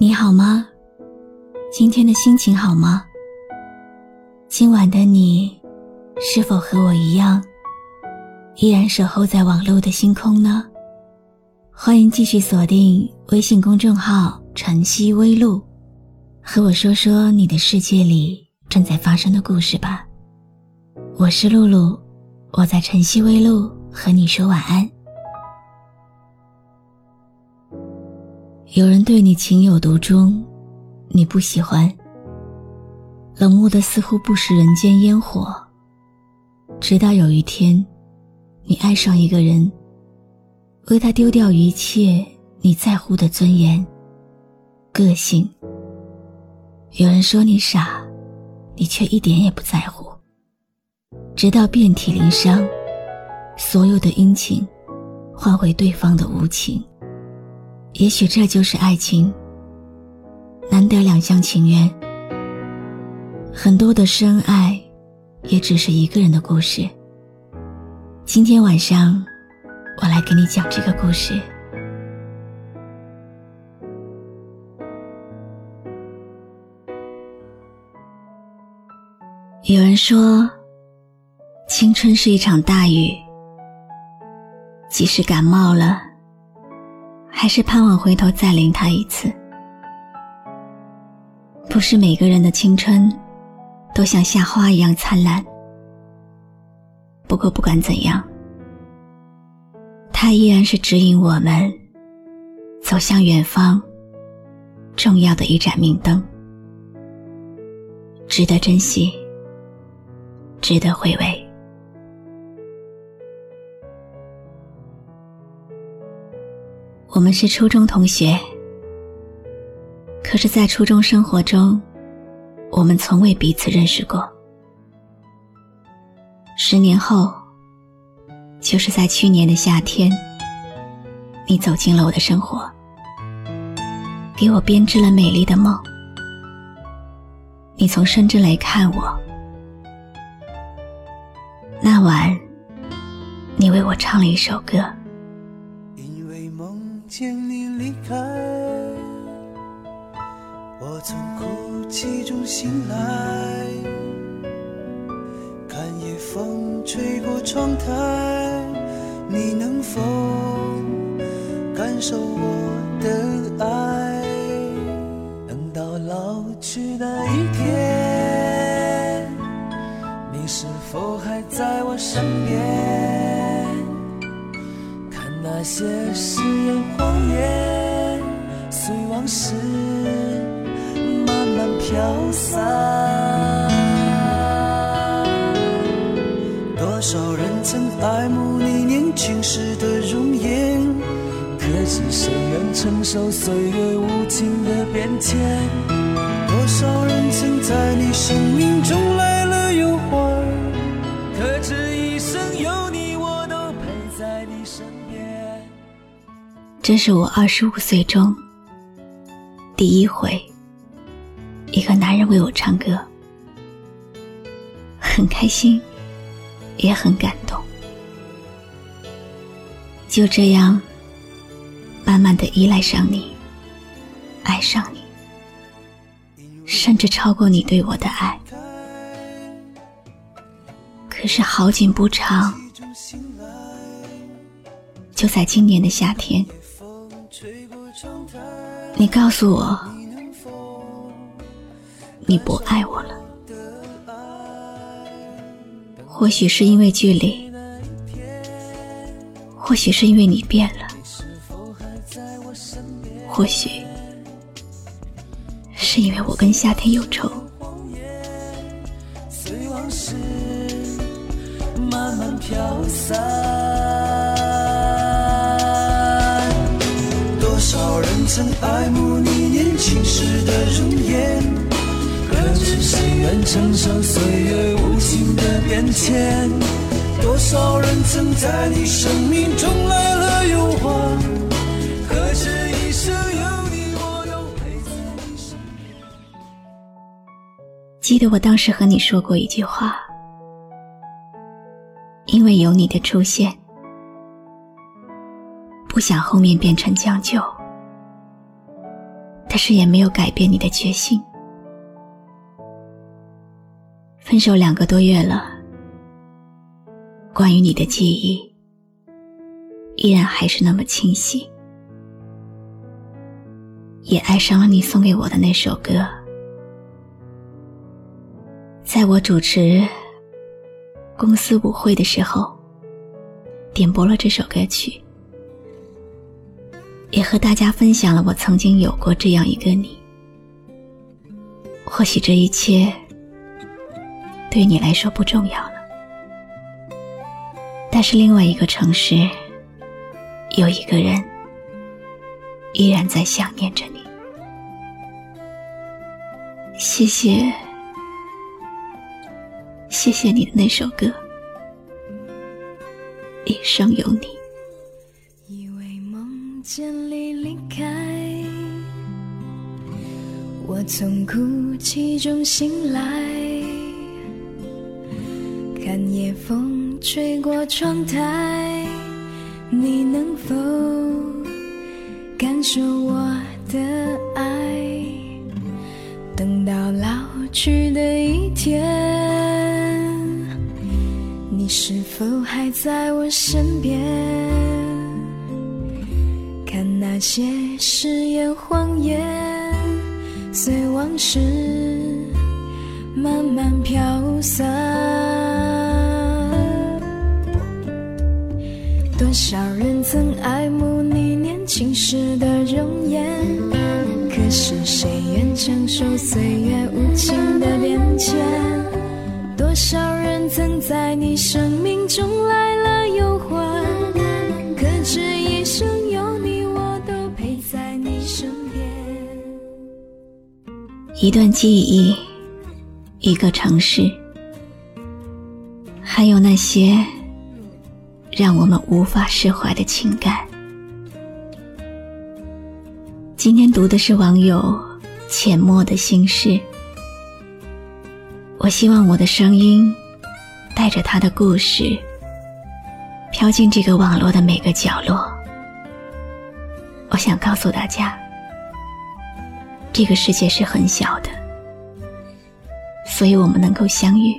你好吗？今天的心情好吗？今晚的你，是否和我一样，依然守候在网络的星空呢？欢迎继续锁定微信公众号“晨曦微露”，和我说说你的世界里正在发生的故事吧。我是露露，我在晨曦微露和你说晚安。有人对你情有独钟，你不喜欢，冷漠的似乎不食人间烟火。直到有一天，你爱上一个人，为他丢掉一切你在乎的尊严、个性。有人说你傻，你却一点也不在乎。直到遍体鳞伤，所有的殷勤换回对方的无情。也许这就是爱情，难得两厢情愿。很多的深爱，也只是一个人的故事。今天晚上，我来给你讲这个故事。有人说，青春是一场大雨，即使感冒了。还是盼望回头再淋他一次。不是每个人的青春，都像夏花一样灿烂。不过不管怎样，它依然是指引我们走向远方重要的一盏明灯，值得珍惜，值得回味。我们是初中同学，可是，在初中生活中，我们从未彼此认识过。十年后，就是在去年的夏天，你走进了我的生活，给我编织了美丽的梦。你从深圳来看我，那晚，你为我唱了一首歌。见你离开，我从哭泣中醒来，看夜风吹过窗台，你能否感受我的爱？等到老去的一天，你是否还在我身边？看那些誓言容颜，随往事慢慢飘散。多少人曾爱慕你年轻时的容颜，可是谁愿承受岁月无情的变迁？多少人曾在你生命中来这是我二十五岁中第一回，一个男人为我唱歌，很开心，也很感动。就这样，慢慢的依赖上你，爱上你，甚至超过你对我的爱。可是好景不长，就在今年的夏天。你告诉我，你不爱我了。或许是因为距离，或许是因为你变了，或许是因为我跟夏天有仇。曾爱慕你年轻时的容颜，可知谁愿承受岁月无情的变迁？多少人曾在你生命中来了又还，可知一生有你，我都陪在你身边。记得我当时和你说过一句话，因为有你的出现，不想后面变成将就。但是也没有改变你的决心。分手两个多月了，关于你的记忆依然还是那么清晰，也爱上了你送给我的那首歌。在我主持公司舞会的时候，点播了这首歌曲。也和大家分享了我曾经有过这样一个你。或许这一切对你来说不重要了，但是另外一个城市有一个人依然在想念着你。谢谢，谢谢你的那首歌，《一生有你》。千里离开，我从哭泣中醒来，看夜风吹过窗台，你能否感受我的爱？等到老去的一天，你是否还在我身边？那些誓言谎言，随往事慢慢飘散。多少人曾爱慕你年轻时的容颜，可是谁愿承受岁月无情的变迁？多少人曾在你生命中来一段记忆，一个城市，还有那些让我们无法释怀的情感。今天读的是网友浅墨的心事。我希望我的声音带着他的故事，飘进这个网络的每个角落。我想告诉大家。这个世界是很小的，所以我们能够相遇。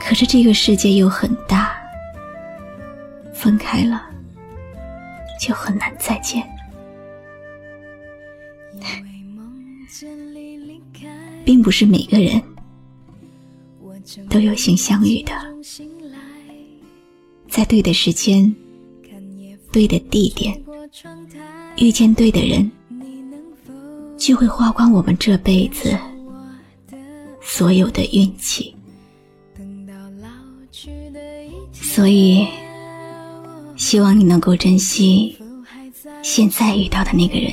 可是这个世界又很大，分开了就很难再见。并不是每个人都有幸相遇的，在对的时间、对的地点，遇见对的人。就会花光我们这辈子所有的运气，所以希望你能够珍惜现在遇到的那个人。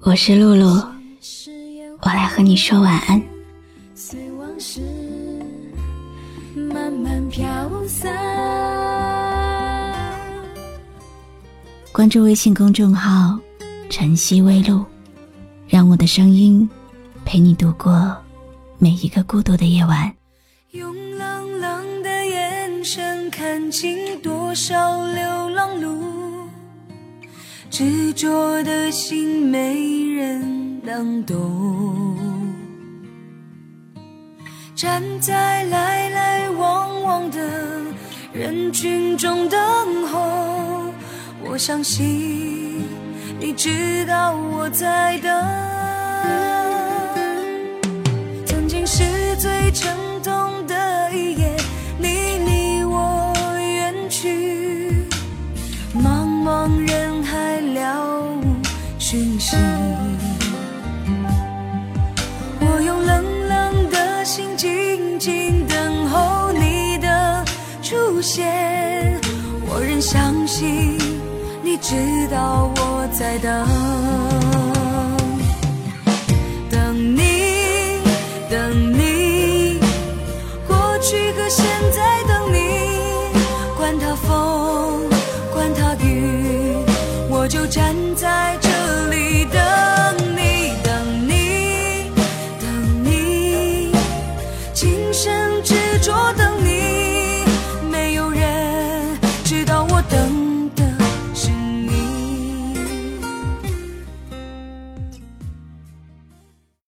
我是露露，我来和你说晚安。关注微信公众号。晨曦微露，让我的声音陪你度过每一个孤独的夜晚。用冷冷的眼神看尽多少流浪路，执着的心没人能懂。站在来来往往的人群中等候，我相信。你知道我在等，曾经是最沉痛的一夜，你离我远去，茫茫人海了无讯息。我用冷冷的心静静等候你的出现，我仍相信。你知道我在等。